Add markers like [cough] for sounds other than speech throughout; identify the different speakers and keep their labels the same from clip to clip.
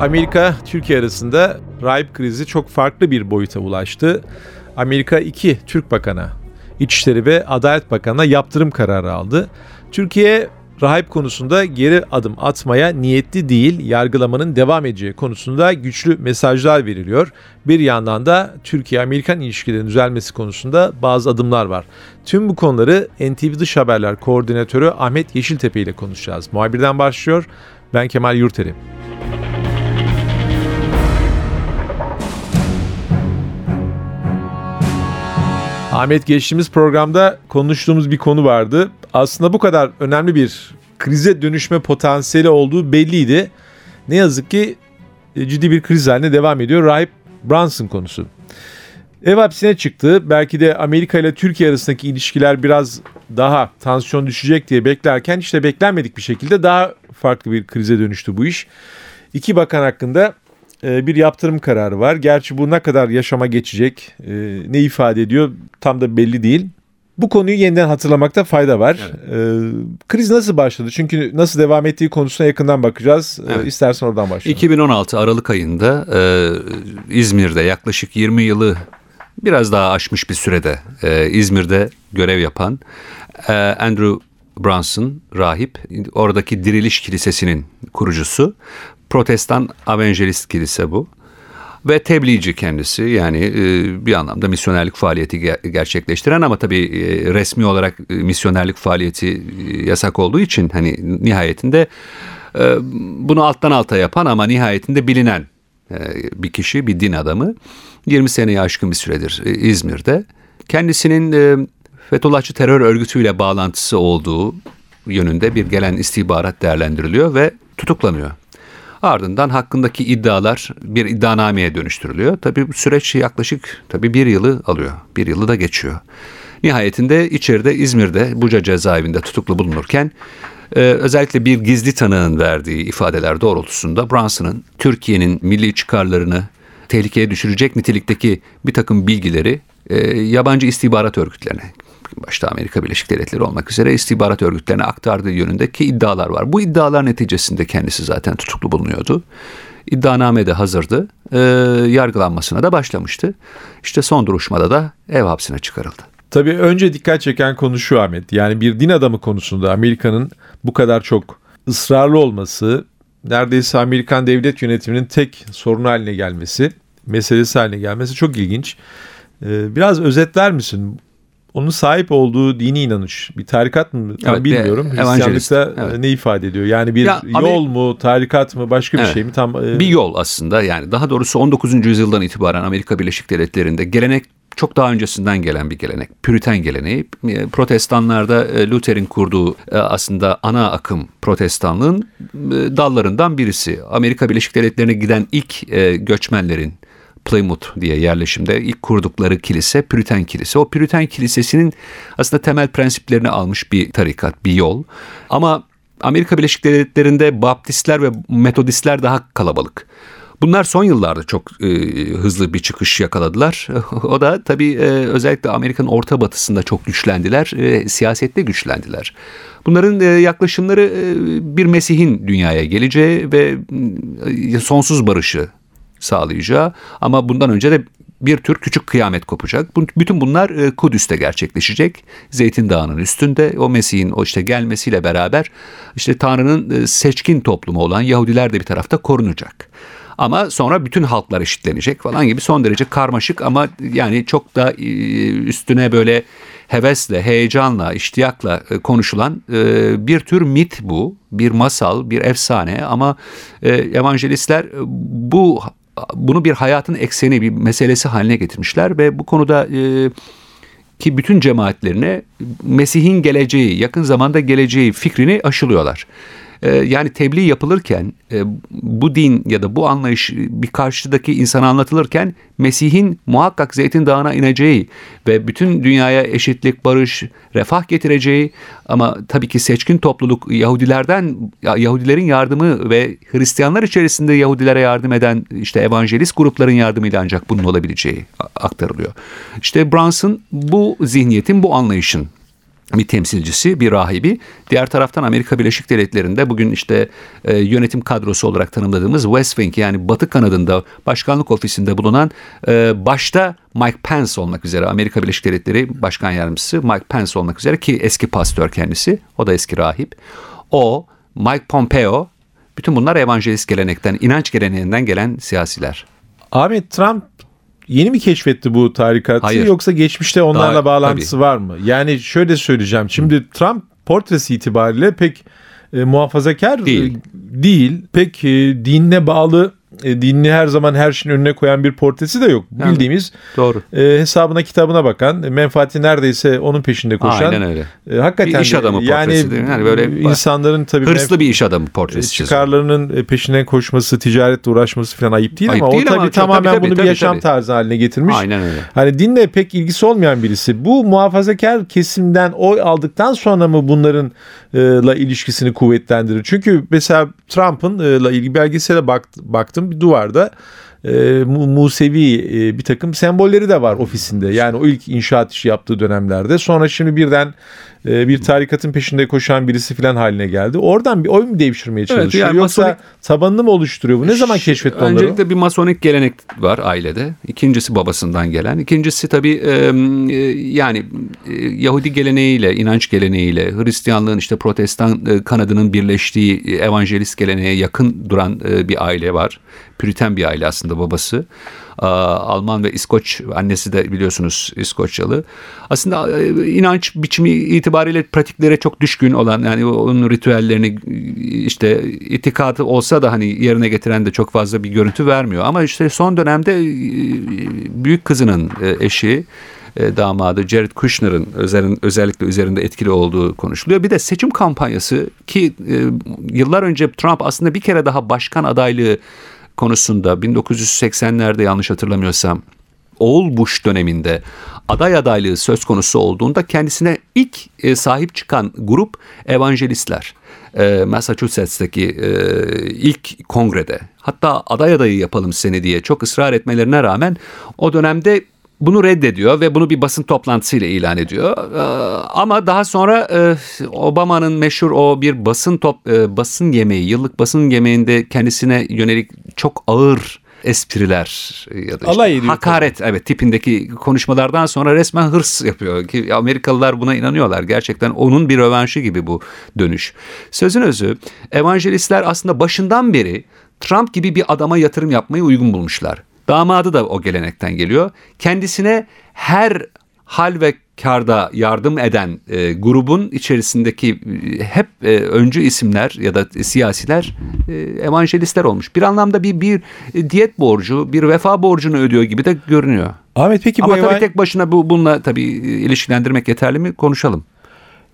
Speaker 1: Amerika Türkiye arasında rahip krizi çok farklı bir boyuta ulaştı. Amerika iki Türk bakana, İçişleri ve Adalet Bakanı'na yaptırım kararı aldı. Türkiye rahip konusunda geri adım atmaya niyetli değil, yargılamanın devam edeceği konusunda güçlü mesajlar veriliyor. Bir yandan da Türkiye-Amerikan ilişkilerinin düzelmesi konusunda bazı adımlar var. Tüm bu konuları NTV Dış Haberler Koordinatörü Ahmet Yeşiltepe ile konuşacağız. Muhabirden başlıyor. Ben Kemal Yurteri. Ahmet geçtiğimiz programda konuştuğumuz bir konu vardı. Aslında bu kadar önemli bir krize dönüşme potansiyeli olduğu belliydi. Ne yazık ki e, ciddi bir kriz haline devam ediyor. Rahip Brunson konusu. Ev hapsine çıktı. Belki de Amerika ile Türkiye arasındaki ilişkiler biraz daha tansiyon düşecek diye beklerken işte beklenmedik bir şekilde daha farklı bir krize dönüştü bu iş. İki bakan hakkında bir yaptırım kararı var. Gerçi bu ne kadar yaşama geçecek, e, ne ifade ediyor tam da belli değil. Bu konuyu yeniden hatırlamakta fayda var. Evet. Ee, kriz nasıl başladı? Çünkü nasıl devam ettiği konusuna yakından bakacağız. Ee, evet. İstersen oradan başlayalım.
Speaker 2: 2016 Aralık ayında e, İzmir'de yaklaşık 20 yılı biraz daha aşmış bir sürede e, İzmir'de görev yapan e, Andrew Brunson rahip oradaki Diriliş Kilisesi'nin kurucusu Protestan Evangelist Kilise bu. Ve tebliğci kendisi yani e, bir anlamda misyonerlik faaliyeti gerçekleştiren ama tabii e, resmi olarak e, misyonerlik faaliyeti yasak olduğu için hani nihayetinde bunu alttan alta yapan ama nihayetinde bilinen bir kişi, bir din adamı 20 seneye aşkın bir süredir İzmir'de. Kendisinin Fethullahçı terör örgütüyle bağlantısı olduğu yönünde bir gelen istihbarat değerlendiriliyor ve tutuklanıyor. Ardından hakkındaki iddialar bir iddianameye dönüştürülüyor. Tabii bu süreç yaklaşık tabii bir yılı alıyor. Bir yılı da geçiyor. Nihayetinde içeride İzmir'de Buca cezaevinde tutuklu bulunurken e, özellikle bir gizli tanığın verdiği ifadeler doğrultusunda Brunson'ın Türkiye'nin milli çıkarlarını tehlikeye düşürecek nitelikteki bir takım bilgileri e, yabancı istihbarat örgütlerine başta Amerika Birleşik Devletleri olmak üzere istihbarat örgütlerine aktardığı yönündeki iddialar var. Bu iddialar neticesinde kendisi zaten tutuklu bulunuyordu. İddianame de hazırdı. E, yargılanmasına da başlamıştı. İşte son duruşmada da ev hapsine çıkarıldı.
Speaker 1: Tabii önce dikkat çeken konu şu Ahmet. Yani bir din adamı konusunda Amerika'nın bu kadar çok ısrarlı olması, neredeyse Amerikan devlet yönetiminin tek sorunu haline gelmesi, meselesi haline gelmesi çok ilginç. Ee, biraz özetler misin? Onun sahip olduğu dini inanış bir tarikat mı evet, bilmiyorum. Hristiyanlıkta evet. ne ifade ediyor? Yani bir ya, yol mu, tarikat mı, başka bir evet, şey mi? Tam
Speaker 2: e... bir yol aslında. Yani daha doğrusu 19. yüzyıldan itibaren Amerika Birleşik Devletleri'nde gelenek çok daha öncesinden gelen bir gelenek. Püriten geleneği. E, protestanlarda e, Luther'in kurduğu aslında ana akım protestanlığın dallarından birisi. Amerika Birleşik Devletleri'ne giden ilk göçmenlerin Plymouth diye yerleşimde ilk kurdukları kilise Püriten Kilise. O Püriten Kilisesi'nin aslında temel prensiplerini almış bir tarikat, bir yol. Ama Amerika Birleşik Devletleri'nde Baptistler ve Metodistler daha kalabalık. Bunlar son yıllarda çok e, hızlı bir çıkış yakaladılar. [laughs] o da tabii e, özellikle Amerika'nın orta batısında çok güçlendiler, e, siyasette güçlendiler. Bunların e, yaklaşımları e, bir Mesih'in dünyaya geleceği ve e, sonsuz barışı sağlayacağı ama bundan önce de bir tür küçük kıyamet kopacak. Bütün bunlar e, Kudüs'te gerçekleşecek. Zeytin Dağı'nın üstünde o Mesih'in o işte gelmesiyle beraber işte Tanrı'nın e, seçkin toplumu olan Yahudiler de bir tarafta korunacak. Ama sonra bütün halklar eşitlenecek falan gibi son derece karmaşık ama yani çok da e, üstüne böyle hevesle, heyecanla, iştiyakla konuşulan bir tür mit bu. Bir masal, bir efsane ama evangelistler bu bunu bir hayatın ekseni, bir meselesi haline getirmişler ve bu konuda e, ki bütün cemaatlerine Mesih'in geleceği, yakın zamanda geleceği fikrini aşılıyorlar. E, yani tebliğ yapılırken e, bu din ya da bu anlayış bir karşıdaki insana anlatılırken Mesih'in muhakkak Zeytin Dağı'na ineceği ve bütün dünyaya eşitlik, barış, refah getireceği ama tabii ki seçkin topluluk Yahudilerden Yahudilerin yardımı ve Hristiyanlar içerisinde Yahudilere yardım eden işte evangelist grupların yardımıyla ancak bunun olabileceği aktarılıyor. İşte Brunson bu zihniyetin, bu anlayışın bir temsilcisi, bir rahibi. Diğer taraftan Amerika Birleşik Devletleri'nde bugün işte e, yönetim kadrosu olarak tanımladığımız West Wing yani Batı kanadında başkanlık ofisinde bulunan e, başta Mike Pence olmak üzere Amerika Birleşik Devletleri Başkan Yardımcısı Mike Pence olmak üzere ki eski pastör kendisi, o da eski rahip. O, Mike Pompeo, bütün bunlar evangelist gelenekten, inanç geleneğinden gelen siyasiler.
Speaker 1: Ahmet Trump yeni mi keşfetti bu tarikatı
Speaker 2: Hayır.
Speaker 1: yoksa geçmişte onlarla
Speaker 2: Daha-
Speaker 1: bağlantısı
Speaker 2: tabii.
Speaker 1: var mı? Yani şöyle söyleyeceğim. Şimdi Trump portresi itibariyle pek e, muhafazakar
Speaker 2: Değil.
Speaker 1: e, değil. Pek e, dinine bağlı, e, dinini her zaman her şeyin önüne koyan bir portresi de yok.
Speaker 2: Yani,
Speaker 1: Bildiğimiz
Speaker 2: Doğru.
Speaker 1: e, hesabına kitabına bakan, e, menfaati neredeyse onun peşinde koşan.
Speaker 2: Aynen öyle.
Speaker 1: E, hakikaten
Speaker 2: Bir iş adamı
Speaker 1: yani,
Speaker 2: portresi değil mi? Yani böyle
Speaker 1: e, insanların tabii
Speaker 2: Hırslı bir iş adamı
Speaker 1: e,
Speaker 2: portresi çiziyor.
Speaker 1: çıkarlarının e, peşine koşması, ticaretle uğraşması falan ayıp değil
Speaker 2: Ayıp
Speaker 1: ama
Speaker 2: değil
Speaker 1: o tabii
Speaker 2: ama
Speaker 1: tamamen
Speaker 2: tabii, tabii,
Speaker 1: bunu
Speaker 2: tabii,
Speaker 1: bir yaşam
Speaker 2: tabii.
Speaker 1: tarzı haline getirmiş.
Speaker 2: Aynen öyle.
Speaker 1: Hani dinle pek ilgisi olmayan birisi. Bu muhafazakar kesimden oy aldıktan sonra mı bunların e, la ilişkisini kuvvetlendirir? Çünkü mesela Trump'ın e, la ilgili belgesele bak, bir duvarda e, Mu- Musevi e, bir takım sembolleri de var ofisinde. Yani o ilk inşaat işi yaptığı dönemlerde. Sonra şimdi birden e, bir tarikatın peşinde koşan birisi falan haline geldi. Oradan bir oy mu devşirmeye
Speaker 2: Evet,
Speaker 1: çalışıyor?
Speaker 2: yani
Speaker 1: Yoksa
Speaker 2: masonik-
Speaker 1: tabanını mı oluşturuyor bu? Ne zaman keşfetti onları?
Speaker 2: Öncelikle bir masonik gelenek var ailede. İkincisi babasından gelen. İkincisi tabii e, e, yani Yahudi geleneğiyle, inanç geleneğiyle, Hristiyanlığın işte protestan kanadının birleştiği evangelist geleneğe yakın duran bir aile var. Püriten bir aile aslında babası. Aa, Alman ve İskoç annesi de biliyorsunuz İskoçyalı. Aslında e, inanç biçimi itibariyle pratiklere çok düşkün olan yani onun ritüellerini işte itikadı olsa da hani yerine getiren de çok fazla bir görüntü vermiyor. Ama işte son dönemde e, büyük kızının e, eşi damadı Jared Kushner'ın özellikle üzerinde etkili olduğu konuşuluyor. Bir de seçim kampanyası ki yıllar önce Trump aslında bir kere daha başkan adaylığı konusunda 1980'lerde yanlış hatırlamıyorsam oğul Bush döneminde aday adaylığı söz konusu olduğunda kendisine ilk e, sahip çıkan grup evangelistler. E, Massachusetts'teki e, ilk kongrede hatta aday adayı yapalım seni diye çok ısrar etmelerine rağmen o dönemde bunu reddediyor ve bunu bir basın toplantısıyla ilan ediyor. Ee, Ama daha sonra e, Obama'nın meşhur o bir basın top e, basın yemeği, yıllık basın yemeğinde kendisine yönelik çok ağır espriler ya da işte hakaret evet tipindeki konuşmalardan sonra resmen hırs yapıyor ki Amerikalılar buna inanıyorlar. Gerçekten onun bir rövanşı gibi bu dönüş. Sözün özü evangelistler aslında başından beri Trump gibi bir adama yatırım yapmayı uygun bulmuşlar. Damadı da o gelenekten geliyor. Kendisine her hal ve karda yardım eden e, grubun içerisindeki e, hep e, öncü isimler ya da siyasiler e, evangelistler olmuş. Bir anlamda bir bir e, diyet borcu, bir vefa borcunu ödüyor gibi de görünüyor.
Speaker 1: Ahmet peki bu
Speaker 2: Ama tabii
Speaker 1: evan-
Speaker 2: tek başına bu bununla tabii ilişkilendirmek yeterli mi? Konuşalım.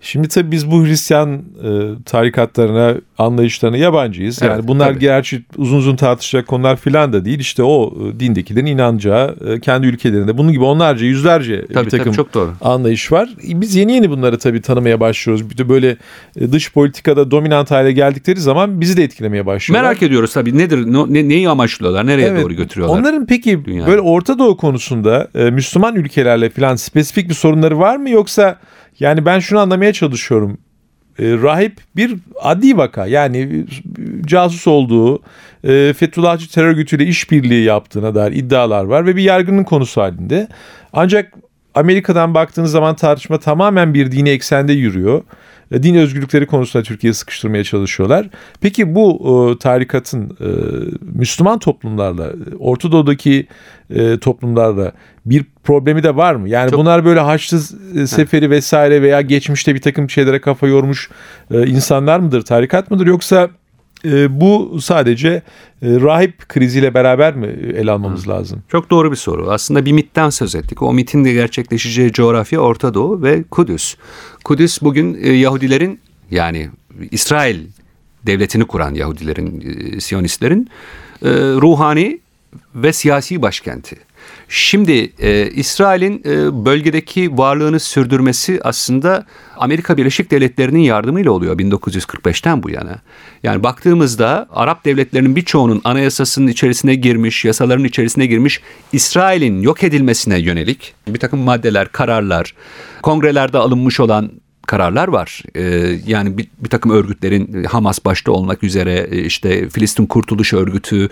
Speaker 1: Şimdi tabii biz bu Hristiyan e, tarikatlarına, anlayışlarına yabancıyız. Yani
Speaker 2: Evet,
Speaker 1: bunlar
Speaker 2: tabii.
Speaker 1: gerçi uzun uzun tartışacak konular filan da değil. İşte o e, dindekilerin inanacağı e, kendi ülkelerinde bunun gibi onlarca, yüzlerce e,
Speaker 2: Tabii,
Speaker 1: bir takım
Speaker 2: tabii, çok doğru.
Speaker 1: anlayış var. Biz yeni yeni bunları tabii tanımaya başlıyoruz. Bir de böyle dış politikada dominant hale geldikleri zaman bizi de etkilemeye başlıyorlar.
Speaker 2: Merak ediyoruz tabii nedir, ne, neyi amaçlıyorlar, nereye
Speaker 1: Evet.
Speaker 2: doğru götürüyorlar?
Speaker 1: Onların peki
Speaker 2: dünyayı?
Speaker 1: böyle Orta Doğu konusunda Müslüman ülkelerle falan spesifik bir sorunları var mı yoksa yani ben şunu anlamaya çalışıyorum. E, rahip bir adi vaka yani casus olduğu e, Fethullahçı terör örgütüyle işbirliği yaptığına dair iddialar var ve bir yargının konusu halinde. Ancak Amerika'dan baktığınız zaman tartışma tamamen bir dini eksende yürüyor. E, Din özgürlükleri konusunda Türkiye'yi sıkıştırmaya çalışıyorlar. Peki bu e, tarikatın e, Müslüman toplumlarla, Orta Doğu'daki toplumlarla bir problemi de var mı? Yani
Speaker 2: Çok-
Speaker 1: bunlar böyle Haçlı Seferi vesaire veya geçmişte bir takım şeylere kafa yormuş insanlar mıdır, tarikat mıdır yoksa e, bu sadece e, rahip kriziyle beraber mi ele almamız lazım?
Speaker 2: Çok doğru bir soru. Aslında bir mitten söz ettik. O mitin de gerçekleşeceği coğrafya Orta Doğu ve Kudüs. Kudüs bugün e, Yahudilerin yani İsrail devletini kuran Yahudilerin, e, Siyonistlerin e, ruhani ve siyasi başkenti. Şimdi e, İsrail'in e, bölgedeki varlığını sürdürmesi aslında Amerika Birleşik Devletleri'nin yardımıyla oluyor 1945'ten bu yana. Yani baktığımızda Arap devletlerinin birçoğunun anayasasının içerisine girmiş, yasaların içerisine girmiş İsrail'in yok edilmesine yönelik bir takım maddeler, kararlar, kongrelerde alınmış olan kararlar var. Ee, yani bir, bir takım örgütlerin Hamas başta olmak üzere e, işte Filistin Kurtuluş Örgütü,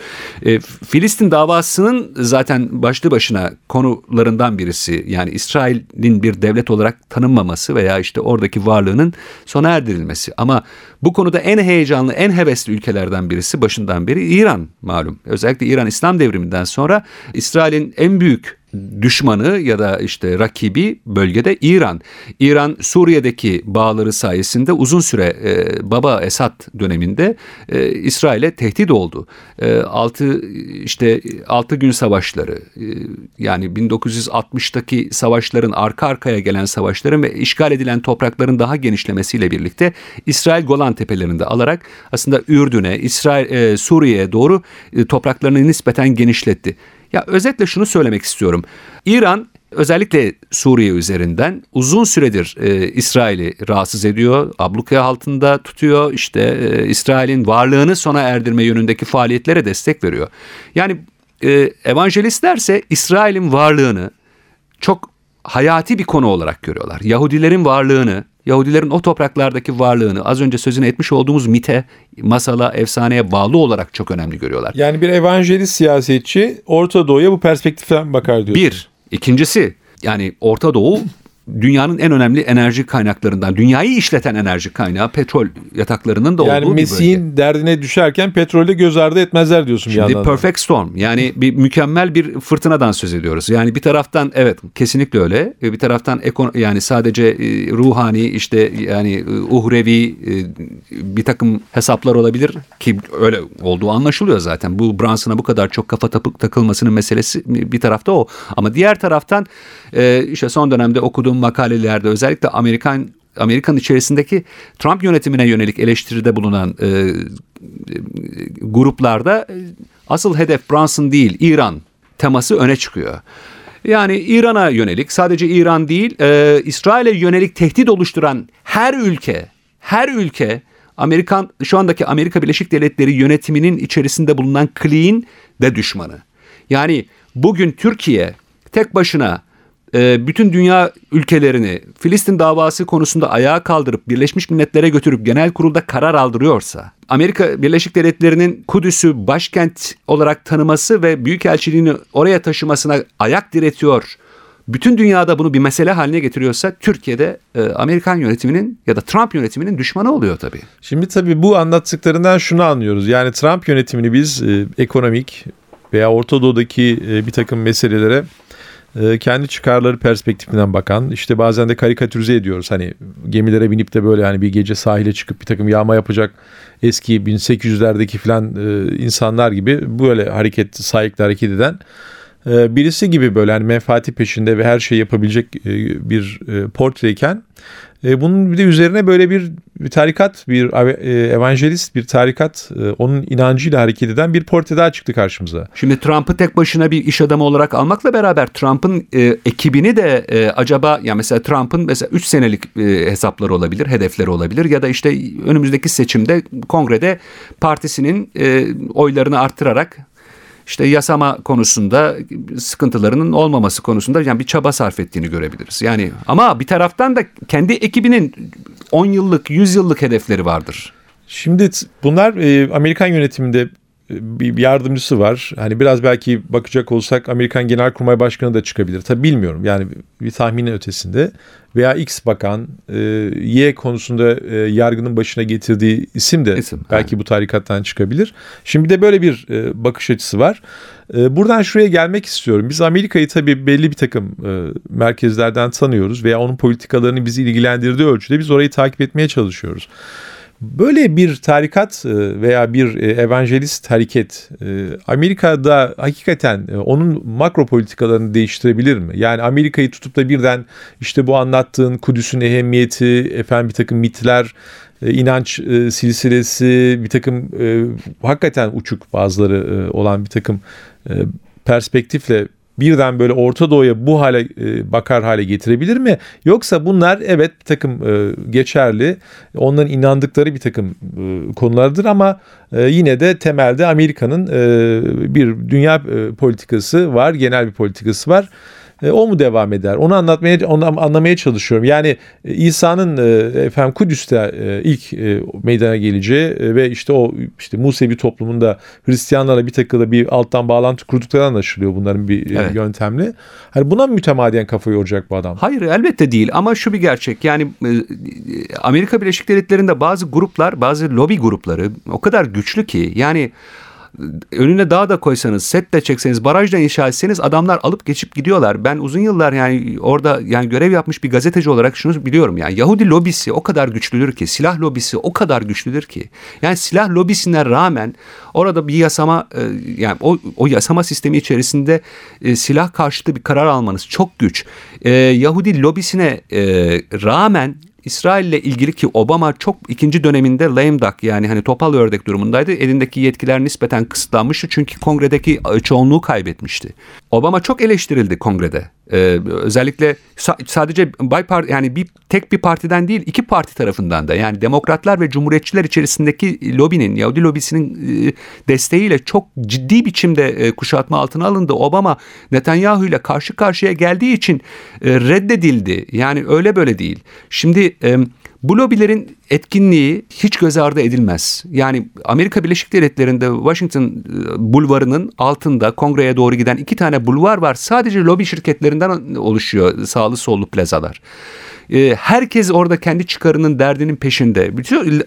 Speaker 2: e, Filistin davasının zaten başlı başına konularından birisi. Yani İsrail'in bir devlet olarak tanınmaması veya işte oradaki varlığının sona erdirilmesi. Ama bu konuda en heyecanlı, en hevesli ülkelerden birisi başından beri İran malum. Özellikle İran İslam devriminden sonra İsrail'in en büyük düşmanı ya da işte rakibi bölgede İran. İran Suriye'deki bağları sayesinde uzun süre e, Baba Esad döneminde e, İsrail'e tehdit oldu. E, altı işte altı gün savaşları e, yani 1960'taki savaşların arka arkaya gelen savaşların ve işgal edilen toprakların daha genişlemesiyle birlikte İsrail Golan tepelerinde alarak aslında Ürdün'e, İsrail e, Suriye'ye doğru e, topraklarını nispeten genişletti. Ya özetle şunu söylemek istiyorum. İran özellikle Suriye üzerinden uzun süredir e, İsrail'i rahatsız ediyor, abluka altında tutuyor, işte e, İsrail'in varlığını sona erdirme yönündeki faaliyetlere destek veriyor. Yani e, evangelistlerse İsrail'in varlığını çok hayati bir konu olarak görüyorlar. Yahudilerin varlığını, Yahudilerin o topraklardaki varlığını az önce sözünü etmiş olduğumuz mite, masala, efsaneye bağlı olarak çok önemli görüyorlar.
Speaker 1: Yani bir evangelist siyasetçi Orta Doğu'ya bu perspektiften bakar diyor.
Speaker 2: Bir. ikincisi yani Orta Doğu dünyanın en önemli enerji kaynaklarından, dünyayı işleten enerji kaynağı petrol yataklarının da
Speaker 1: yani
Speaker 2: olduğu
Speaker 1: Mesih'in
Speaker 2: bir bölge.
Speaker 1: derdine düşerken petrolde göz ardı etmezler diyorsun
Speaker 2: Şimdi
Speaker 1: bir yandan.
Speaker 2: perfect storm yani bir mükemmel bir fırtınadan söz ediyoruz. Yani bir taraftan evet kesinlikle öyle. Bir taraftan ekon yani sadece e, ruhani işte yani e, uhrevi e, bir takım hesaplar olabilir ki öyle olduğu anlaşılıyor zaten. Bu Brunson'a bu kadar çok kafa tapık takılmasının meselesi bir tarafta o. Ama diğer taraftan e, işte son dönemde okuduğum makalelerde özellikle Amerikan Amerika'nın içerisindeki Trump yönetimine yönelik eleştiride bulunan e, e, gruplarda e, asıl hedef Brunson değil İran teması öne çıkıyor. Yani İran'a yönelik sadece İran değil e, İsrail'e yönelik tehdit oluşturan her ülke her ülke Amerikan şu andaki Amerika Birleşik Devletleri yönetiminin içerisinde bulunan kliğin de düşmanı. Yani bugün Türkiye tek başına e, bütün dünya ülkelerini Filistin davası konusunda ayağa kaldırıp Birleşmiş Milletler'e götürüp genel kurulda karar aldırıyorsa, Amerika Birleşik Devletleri'nin Kudüs'ü başkent olarak tanıması ve büyükelçiliğini oraya taşımasına ayak diretiyor, bütün dünyada bunu bir mesele haline getiriyorsa Türkiye'de e, Amerikan yönetiminin ya da Trump yönetiminin düşmanı oluyor tabii.
Speaker 1: Şimdi tabii bu anlattıklarından şunu anlıyoruz. Yani Trump yönetimini biz e, ekonomik veya Orta Doğu'daki e, bir takım meselelere kendi çıkarları perspektifinden bakan işte bazen de karikatürize ediyoruz. Hani gemilere binip de böyle hani bir gece sahile çıkıp bir takım yağma yapacak eski 1800'lerdeki falan e, insanlar gibi böyle hareket sahipli hareket eden e, birisi gibi böyle hani menfaati peşinde ve her şeyi yapabilecek bir portreyken bunun bir de üzerine böyle bir, bir tarikat, bir evangelist, bir tarikat onun inancıyla hareket eden bir portre daha çıktı karşımıza.
Speaker 2: Şimdi Trump'ı tek başına bir iş adamı olarak almakla beraber Trump'ın e, ekibini de e, acaba ya mesela Trump'ın mesela 3 senelik e, hesapları olabilir, hedefleri olabilir ya da işte önümüzdeki seçimde kongrede partisinin e, oylarını arttırarak işte yasama konusunda sıkıntılarının olmaması konusunda yani bir çaba sarf ettiğini görebiliriz. Yani ama bir taraftan da kendi ekibinin 10 yıllık, 100 yıllık hedefleri vardır.
Speaker 1: Şimdi bunlar e, Amerikan yönetiminde bir yardımcısı var. Hani biraz belki bakacak olsak Amerikan Genelkurmay Başkanı da çıkabilir. Tabii bilmiyorum. Yani bir tahminin ötesinde. Veya X bakan e, Y konusunda e, yargının başına getirdiği isim de isim, belki yani. bu tarikattan çıkabilir. Şimdi de böyle bir e, bakış açısı var. Buradan şuraya gelmek istiyorum. Biz Amerika'yı tabii belli bir takım merkezlerden tanıyoruz veya onun politikalarını bizi ilgilendirdiği ölçüde biz orayı takip etmeye çalışıyoruz. Böyle bir tarikat e, veya bir e, evangelist hareket e, Amerika'da hakikaten onun makro politikalarını değiştirebilir mi? Yani Amerika'yı tutup da birden işte bu anlattığın Kudüs'ün ehemmiyeti, efendim bir takım mitler, inanç silsilesi, bir takım hakikaten uçuk bazıları olan bir takım perspektifle birden böyle Orta Doğu'ya bu hale e, bakar hale getirebilir mi? Yoksa bunlar evet bir takım e, geçerli, onların inandıkları bir takım e, konulardır ama yine de temelde Amerika'nın bir dünya politikası var, genel bir politikası var. E, o mu devam eder? Onu anlatmaya, onu anlamaya çalışıyorum. Yani e, İsa'nın e, efendim Kudüs'te ilk meydana geleceği ve işte o işte Musevi toplumunda Hristiyanlarla bir takıda bir alttan bağlantı kurdukları anlaşılıyor bunların bir evet. yöntemle. Hani buna mütemadiyen kafa yoracak bu adam?
Speaker 2: Hayır elbette değil ama şu bir gerçek. Yani Amerika Birleşik Devletleri'nde bazı gruplar, bazı lobi grupları o kadar güçlü ki yani önüne dağ da koysanız, set de çekseniz, baraj da inşa etseniz adamlar alıp geçip gidiyorlar. Ben uzun yıllar yani orada yani görev yapmış bir gazeteci olarak şunu biliyorum. Yani Yahudi lobisi o kadar güçlüdür ki, silah lobisi o kadar güçlüdür ki. Yani silah lobisine rağmen orada bir yasama e, yani o, o yasama sistemi içerisinde e, silah karşıtı bir karar almanız çok güç. E, Yahudi lobisine e, rağmen İsrail ile ilgili ki Obama çok ikinci döneminde lame duck yani hani topal ördek durumundaydı. Elindeki yetkiler nispeten kısıtlanmıştı çünkü kongredeki çoğunluğu kaybetmişti. Obama çok eleştirildi kongrede. Ee, özellikle sa- sadece parti yani bir tek bir partiden değil iki parti tarafından da yani demokratlar ve cumhuriyetçiler içerisindeki lobinin Yahudi lobisinin e, desteğiyle çok ciddi biçimde e, kuşatma altına alındı. Obama Netanyahu ile karşı karşıya geldiği için e, reddedildi. Yani öyle böyle değil. Şimdi e, bu lobilerin etkinliği hiç göz ardı edilmez. Yani Amerika Birleşik Devletleri'nde Washington e, bulvarının altında kongreye doğru giden iki tane bulvar var. Sadece lobi şirketlerinden oluşuyor sağlı sollu plazalar. E, herkes orada kendi çıkarının derdinin peşinde.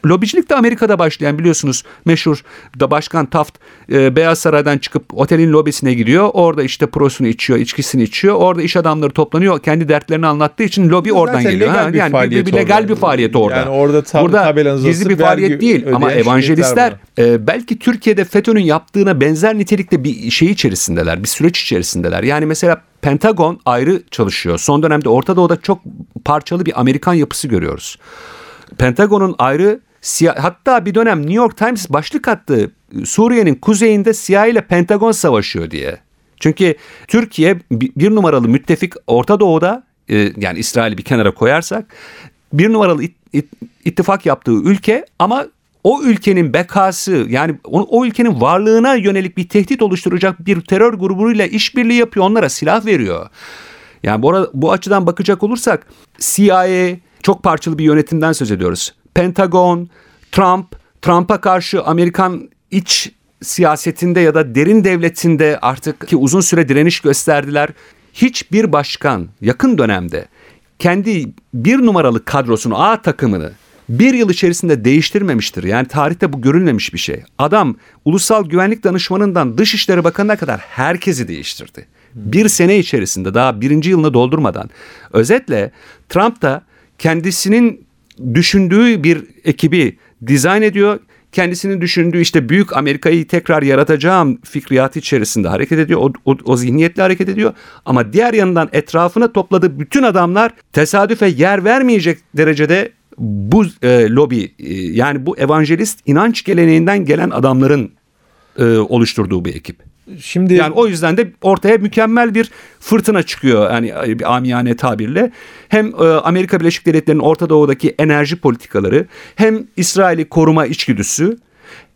Speaker 2: Lobicilik de Amerika'da başlayan biliyorsunuz meşhur da Başkan Taft e, Beyaz Saray'dan çıkıp otelin lobisine gidiyor. Orada işte prosunu içiyor, içkisini içiyor. Orada iş adamları toplanıyor. Kendi dertlerini anlattığı için lobi Zaten oradan geliyor. Ha, yani bir, bir legal bir faaliyet orada. Yani orada tab- Burada gizli bir faaliyet değil ama evangelistler e, belki Türkiye'de FETÖ'nün yaptığına benzer nitelikte bir şey içerisindeler, bir süreç içerisindeler. Yani mesela Pentagon ayrı çalışıyor. Son dönemde Orta Doğu'da çok parçalı bir Amerikan yapısı görüyoruz. Pentagon'un ayrı hatta bir dönem New York Times başlık attı. Suriye'nin kuzeyinde CIA ile Pentagon savaşıyor diye. Çünkü Türkiye bir numaralı müttefik Orta Doğu'da e, yani İsrail'i bir kenara koyarsak bir numaralı it, it, ittifak yaptığı ülke ama o ülkenin bekası yani o, o ülkenin varlığına yönelik bir tehdit oluşturacak bir terör grubuyla işbirliği yapıyor onlara silah veriyor. Yani bu, bu açıdan bakacak olursak CIA çok parçalı bir yönetimden söz ediyoruz. Pentagon, Trump, Trump'a karşı Amerikan iç siyasetinde ya da derin devletinde artık ki uzun süre direniş gösterdiler. Hiçbir başkan yakın dönemde kendi bir numaralı kadrosunu A takımını bir yıl içerisinde değiştirmemiştir. Yani tarihte bu görülmemiş bir şey. Adam ulusal güvenlik danışmanından Dışişleri Bakanı'na kadar herkesi değiştirdi. Bir sene içerisinde daha birinci yılını doldurmadan. Özetle Trump da kendisinin düşündüğü bir ekibi dizayn ediyor. Kendisinin düşündüğü işte büyük Amerika'yı tekrar yaratacağım fikriyatı içerisinde hareket ediyor. O, o, o zihniyetle hareket ediyor. Ama diğer yanından etrafına topladığı bütün adamlar tesadüfe yer vermeyecek derecede bu e, lobi e, yani bu evangelist inanç geleneğinden gelen adamların e, oluşturduğu bir ekip. Şimdi yani o yüzden de ortaya mükemmel bir fırtına çıkıyor yani bir amiyane tabirle. Hem e, Amerika Birleşik Devletleri'nin Orta Doğu'daki enerji politikaları, hem İsrail'i koruma içgüdüsü,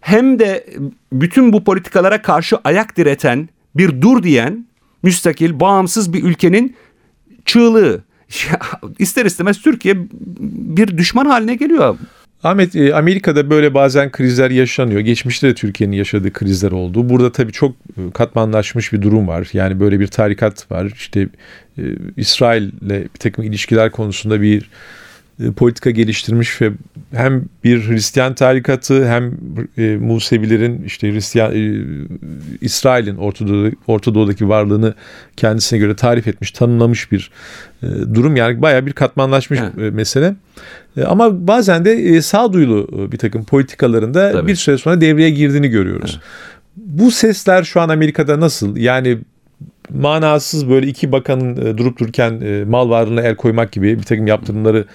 Speaker 2: hem de bütün bu politikalara karşı ayak direten, bir dur diyen, müstakil, bağımsız bir ülkenin çığlığı. [laughs] ister istemez Türkiye bir düşman haline geliyor.
Speaker 1: Ahmet e, Amerika'da böyle bazen krizler yaşanıyor. Geçmişte de Türkiye'nin yaşadığı krizler oldu. Burada tabii çok e, katmanlaşmış bir durum var. Yani böyle bir tarikat var. İşte e, İsrail'le bir takım ilişkiler konusunda bir politika geliştirmiş ve hem bir Hristiyan tarikatı hem e, Musevilerin işte Hristiyan e, İsrail'in Orta, Orta Doğu'daki varlığını kendisine göre tarif etmiş, tanımlamış bir e, durum. Yani bayağı bir katmanlaşmış evet. mesele. E, ama bazen de e, sağduyulu e, bir takım politikalarında Tabii. bir süre sonra devreye girdiğini görüyoruz. Evet. Bu sesler şu an Amerika'da nasıl? Yani manasız böyle iki bakanın e, durup dururken e, mal varlığına el koymak gibi bir takım yaptırımları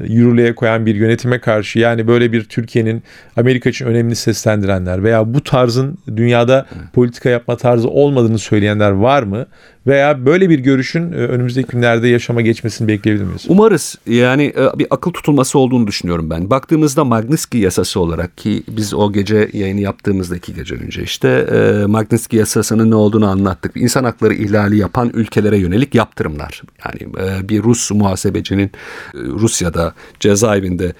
Speaker 1: yürürlüğe koyan bir yönetime karşı yani böyle bir Türkiye'nin Amerika için önemli seslendirenler veya bu tarzın dünyada politika yapma tarzı olmadığını söyleyenler var mı? Veya böyle bir görüşün e, önümüzdeki günlerde yaşama geçmesini bekleyebilir miyiz?
Speaker 2: Umarız. Yani e, bir akıl tutulması olduğunu düşünüyorum ben. Baktığımızda Magnitsky yasası olarak ki biz o gece yayını yaptığımızda iki gece önce işte e, Magnitsky yasasının ne olduğunu anlattık. İnsan hakları ihlali yapan ülkelere yönelik yaptırımlar. Yani bir Rus muhasebecinin Rusya'da cezaevinde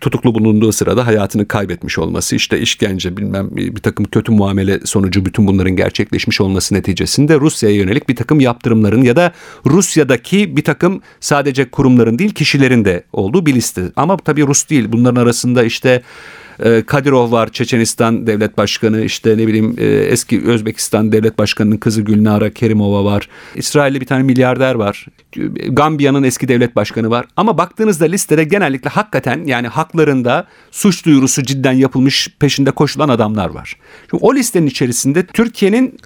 Speaker 2: tutuklu bulunduğu sırada hayatını kaybetmiş olması, işte işkence bilmem bir takım kötü muamele sonucu bütün bunların gerçekleşmiş olması neticesinde Rusya'ya yönelik bir takım yaptırımların ya da Rusya'daki bir takım sadece kurumların değil kişilerin de olduğu bir liste. Ama tabii Rus değil. Bunların arasında işte e, var Çeçenistan devlet başkanı işte ne bileyim e, eski Özbekistan devlet başkanının kızı Gülnara Kerimova var. İsrail'de bir tane milyarder var. Gambiya'nın eski devlet başkanı var. Ama baktığınızda listede genellikle hakikaten yani haklarında suç duyurusu cidden yapılmış peşinde koşulan adamlar var. Şimdi o listenin içerisinde Türkiye'nin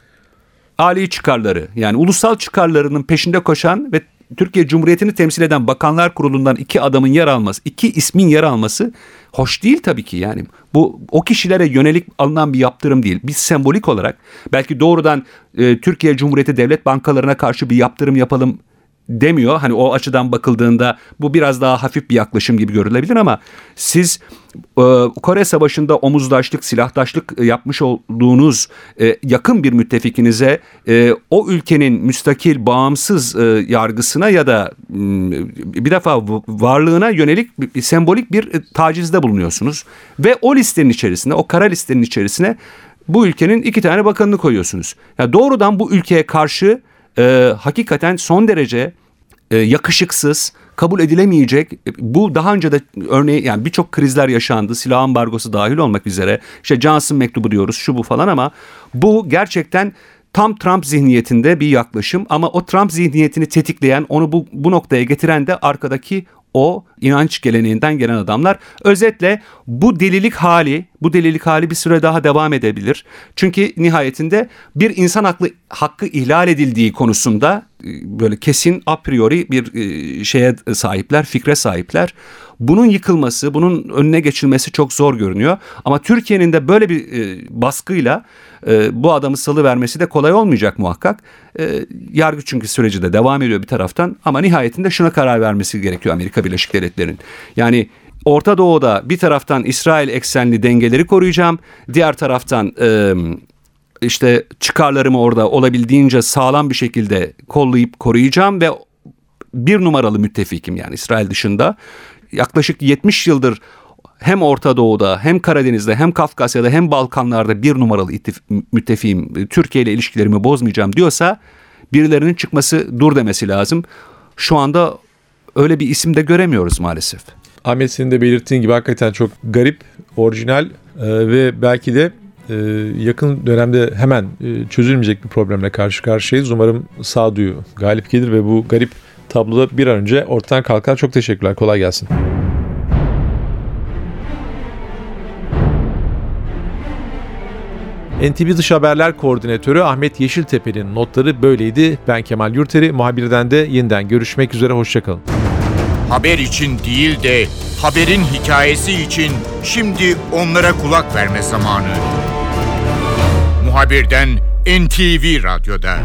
Speaker 2: Ali çıkarları yani ulusal çıkarlarının peşinde koşan ve Türkiye Cumhuriyeti'ni temsil eden Bakanlar Kurulu'ndan iki adamın yer alması, iki ismin yer alması hoş değil tabii ki yani. Bu o kişilere yönelik alınan bir yaptırım değil. Biz sembolik olarak belki doğrudan e, Türkiye Cumhuriyeti devlet bankalarına karşı bir yaptırım yapalım demiyor. Hani o açıdan bakıldığında bu biraz daha hafif bir yaklaşım gibi görülebilir ama siz e, Kore Savaşı'nda omuzdaşlık, silahtaşlık yapmış olduğunuz e, yakın bir müttefikinize e, o ülkenin müstakil, bağımsız yargısına ya da bir defa varlığına yönelik bir, sembolik bir tacizde bulunuyorsunuz. Ve o listenin içerisine, o kara listenin içerisine bu ülkenin iki tane bakanını koyuyorsunuz. Yani doğrudan bu ülkeye karşı e, hakikaten son derece e, yakışıksız, kabul edilemeyecek. Bu daha önce de örneği yani birçok krizler yaşandı. Silah ambargosu dahil olmak üzere. İşte Johnson mektubu diyoruz şu bu falan ama bu gerçekten tam Trump zihniyetinde bir yaklaşım ama o Trump zihniyetini tetikleyen, onu bu, bu noktaya getiren de arkadaki o inanç geleneğinden gelen adamlar. Özetle bu delilik hali, bu delilik hali bir süre daha devam edebilir. Çünkü nihayetinde bir insan haklı hakkı ihlal edildiği konusunda e, böyle kesin a priori bir e, şeye sahipler, fikre sahipler. Bunun yıkılması, bunun önüne geçilmesi çok zor görünüyor. Ama Türkiye'nin de böyle bir e, baskıyla bu adamı salı vermesi de kolay olmayacak muhakkak. E, yargı çünkü süreci de devam ediyor bir taraftan ama nihayetinde şuna karar vermesi gerekiyor Amerika Birleşik Devletleri'nin. Yani Orta Doğu'da bir taraftan İsrail eksenli dengeleri koruyacağım, diğer taraftan e, işte çıkarlarımı orada olabildiğince sağlam bir şekilde kollayıp koruyacağım ve bir numaralı müttefikim yani İsrail dışında yaklaşık 70 yıldır hem Orta Doğu'da hem Karadeniz'de hem Kafkasya'da hem Balkanlar'da bir numaralı müttefiğim Türkiye ile ilişkilerimi bozmayacağım diyorsa birilerinin çıkması dur demesi lazım. Şu anda öyle bir isim de göremiyoruz maalesef.
Speaker 1: Ahmet senin de belirttiğin gibi hakikaten çok garip, orijinal e, ve belki de e, yakın dönemde hemen e, çözülmeyecek bir problemle karşı karşıyayız. Umarım sağduyu galip gelir ve bu garip tabloda bir an önce ortadan kalkar. Çok teşekkürler. Kolay gelsin. NTV Dış Haberler Koordinatörü Ahmet Yeşiltepe'nin notları böyleydi. Ben Kemal Yurteri, muhabirden de yeniden görüşmek üzere, hoşçakalın.
Speaker 3: Haber için değil de haberin hikayesi için şimdi onlara kulak verme zamanı. Muhabirden NTV Radyo'da.